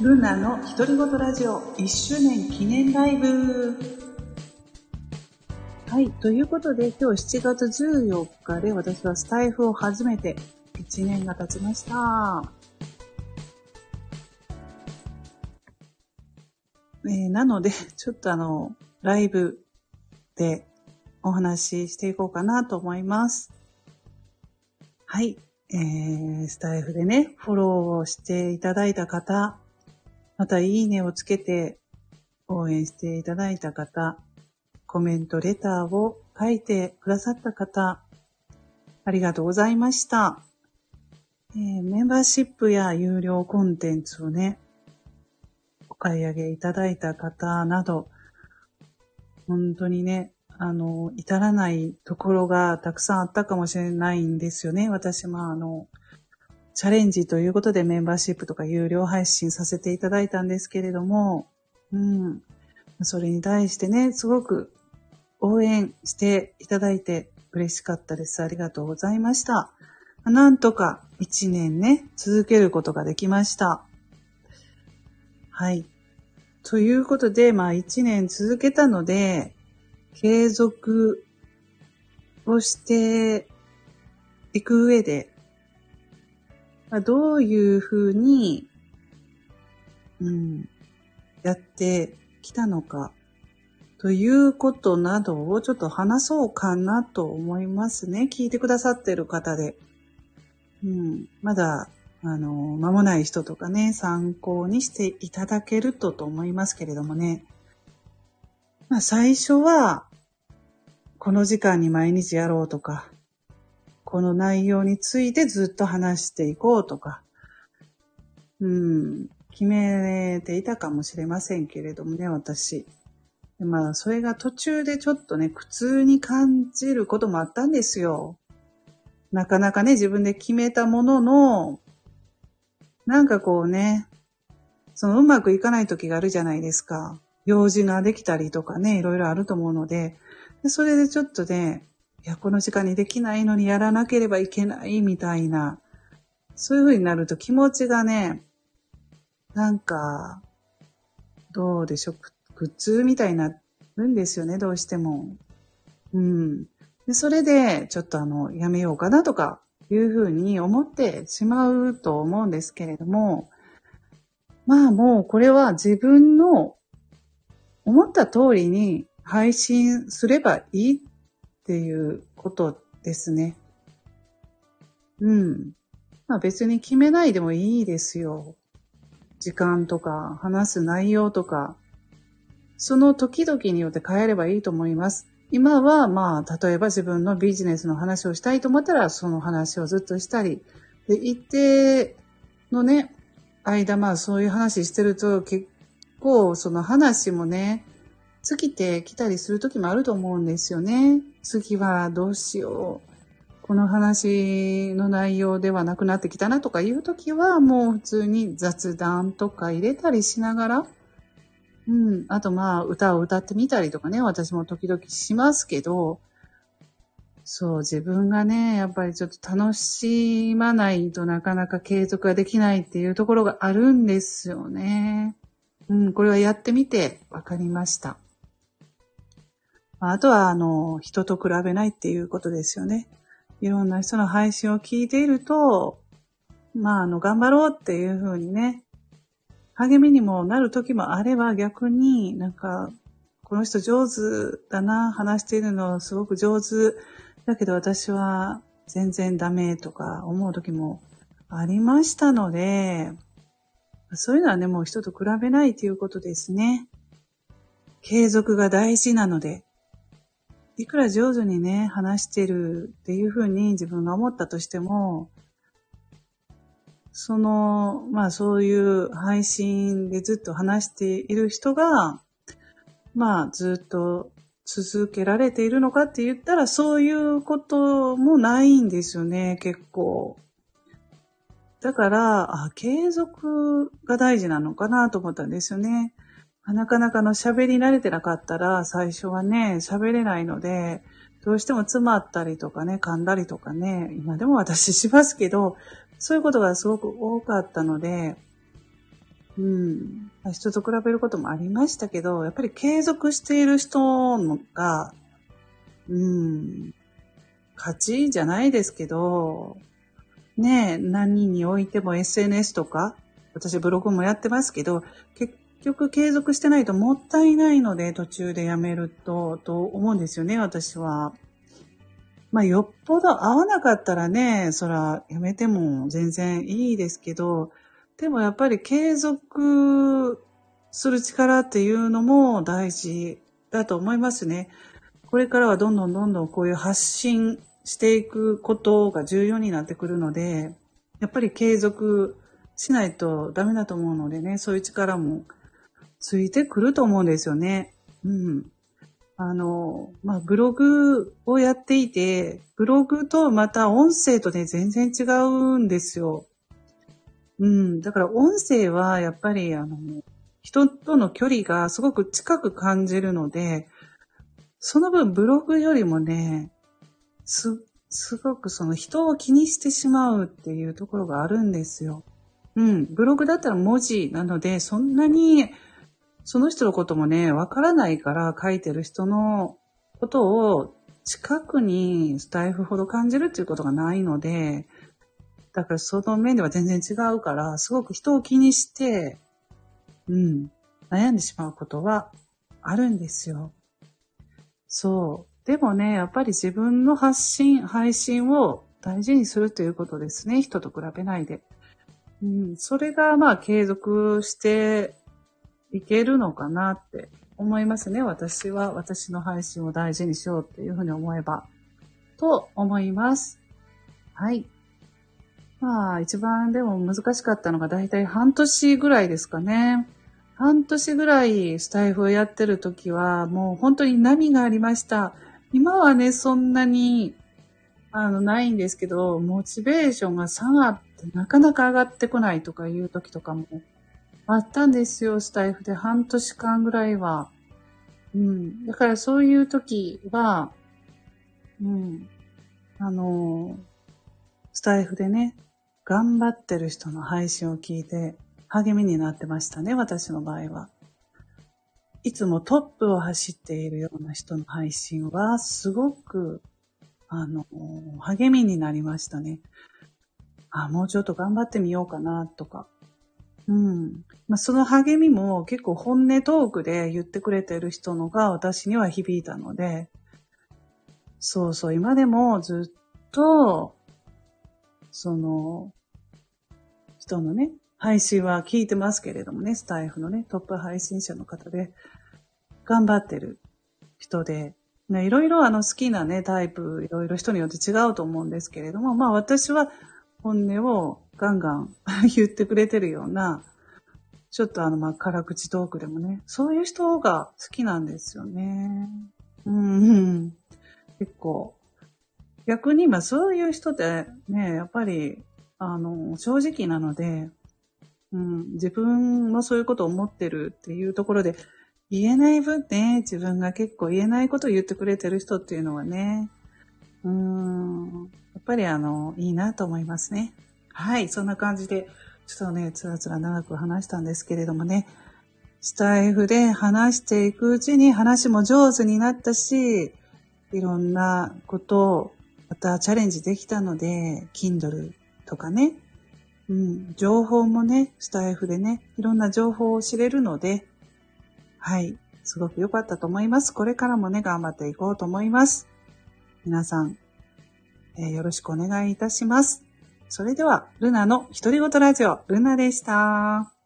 ルナの独り言ラジオ1周年記念ライブ。はい。ということで、今日7月14日で私はスタイフを初めて1年が経ちました。えーなので、ちょっとあの、ライブでお話ししていこうかなと思います。はい。えー、スタイフでね、フォローをしていただいた方、またいいねをつけて応援していただいた方、コメント、レターを書いてくださった方、ありがとうございました。えーメンバーシップや有料コンテンツをね、お買い上げいただいた方など、本当にね、あの、至らないところがたくさんあったかもしれないんですよね。私もあの、チャレンジということでメンバーシップとか有料配信させていただいたんですけれども、うん。それに対してね、すごく応援していただいて嬉しかったです。ありがとうございました。なんとか一年ね、続けることができました。はい。ということで、まあ一年続けたので、継続をしていく上で、ま、どういうふうに、うん、やってきたのか、ということなどをちょっと話そうかなと思いますね。聞いてくださってる方で。うん、まだ、あの、間もない人とかね、参考にしていただけるとと思いますけれどもね。まあ最初は、この時間に毎日やろうとか、この内容についてずっと話していこうとか、うん、決めていたかもしれませんけれどもね、私。まあ、それが途中でちょっとね、苦痛に感じることもあったんですよ。なかなかね、自分で決めたものの、なんかこうね、そのうまくいかない時があるじゃないですか。用事ができたりとかね、いろいろあると思うので、でそれでちょっとね、いや、この時間にできないのにやらなければいけないみたいな、そういう風になると気持ちがね、なんか、どうでしょう、苦痛みたいになるんですよね、どうしても。うん。で、それで、ちょっとあの、やめようかなとか、いう風に思ってしまうと思うんですけれども、まあもうこれは自分の思った通りに配信すればいいっていうことですね。うん。まあ別に決めないでもいいですよ。時間とか話す内容とか、その時々によって変えればいいと思います。今はまあ例えば自分のビジネスの話をしたいと思ったらその話をずっとしたり、で、一定のね、間まあそういう話してると結構その話もね、尽きてきたりする時もあると思うんですよね。次はどうしよう。この話の内容ではなくなってきたなとかいう時はもう普通に雑談とか入れたりしながら、うん。あとまあ歌を歌ってみたりとかね、私も時々しますけど、そう、自分がね、やっぱりちょっと楽しまないとなかなか継続ができないっていうところがあるんですよね。うん、これはやってみて分かりました。ああとは、あの、人と比べないっていうことですよね。いろんな人の配信を聞いていると、まあ、あの、頑張ろうっていうふうにね、励みにもなる時もあれば逆になんか、この人上手だな、話しているのすごく上手だけど私は全然ダメとか思う時もありましたので、そういうのはね、もう人と比べないということですね。継続が大事なので、いくら上手にね、話してるっていうふうに自分が思ったとしても、その、まあそういう配信でずっと話している人が、まあずっと続けられているのかって言ったらそういうこともないんですよね、結構。だから、あ、継続が大事なのかなと思ったんですよね。なかなかの喋り慣れてなかったら最初はね、喋れないので、どうしても詰まったりとかね、噛んだりとかね、今でも私しますけど、そういうことがすごく多かったので、うん。人と比べることもありましたけど、やっぱり継続している人が、うん、勝ちじゃないですけど、ねえ、何においても SNS とか、私ブログもやってますけど、結局継続してないともったいないので、途中でやめると、と思うんですよね、私は。まあ、よっぽど合わなかったらね、そら、やめても全然いいですけど、でもやっぱり継続する力っていうのも大事だと思いますね。これからはどんどんどんどんこういう発信していくことが重要になってくるので、やっぱり継続しないとダメだと思うのでね、そういう力もついてくると思うんですよね。うん。あの、まあ、ブログをやっていて、ブログとまた音声とね、全然違うんですよ。うん。だから音声はやっぱり、あの、人との距離がすごく近く感じるので、その分ブログよりもね、す、すごくその人を気にしてしまうっていうところがあるんですよ。うん。ブログだったら文字なので、そんなにその人のこともね、わからないから書いてる人のことを近くにスタイフほど感じるっていうことがないので、だからその面では全然違うから、すごく人を気にして、うん、悩んでしまうことはあるんですよ。そう。でもね、やっぱり自分の発信、配信を大事にするということですね。人と比べないで。うん、それがまあ継続していけるのかなって思いますね。私は私の配信を大事にしようっていうふうに思えば。と思います。はい。まあ、一番でも難しかったのがだいたい半年ぐらいですかね。半年ぐらいスタイフをやってる時は、もう本当に波がありました。今はね、そんなに、あの、ないんですけど、モチベーションが下がってなかなか上がってこないとかいう時とかもあったんですよ、スタイフで半年間ぐらいは。うん。だからそういう時は、うん。あの、スタイフでね、頑張ってる人の配信を聞いて励みになってましたね、私の場合は。いつもトップを走っているような人の配信は、すごく、あの、励みになりましたね。あ、もうちょっと頑張ってみようかな、とか。うん。まあ、その励みも結構本音トークで言ってくれてる人のが私には響いたので、そうそう、今でもずっと、その、人のね、配信は聞いてますけれどもね、スタイフのね、トップ配信者の方で、頑張ってる人で、ね、いろいろあの好きなね、タイプ、いろいろ人によって違うと思うんですけれども、まあ私は本音をガンガン 言ってくれてるような、ちょっとあの、まあ、辛口トークでもね、そういう人が好きなんですよね。うん、結構。逆に、ま、そういう人ってね、やっぱり、あの、正直なので、うん、自分もそういうことを思ってるっていうところで、言えない分ね、自分が結構言えないことを言ってくれてる人っていうのはね、うん、やっぱりあの、いいなと思いますね。はい、そんな感じで、ちょっとね、つらつら長く話したんですけれどもね、スタイフで話していくうちに話も上手になったし、いろんなことをまたチャレンジできたので、Kindle とかね、うん、情報もね、スタイフでね、いろんな情報を知れるので、はい、すごく良かったと思います。これからもね、頑張っていこうと思います。皆さん、えー、よろしくお願いいたします。それでは、ルナの独り言ラジオ、ルナでした。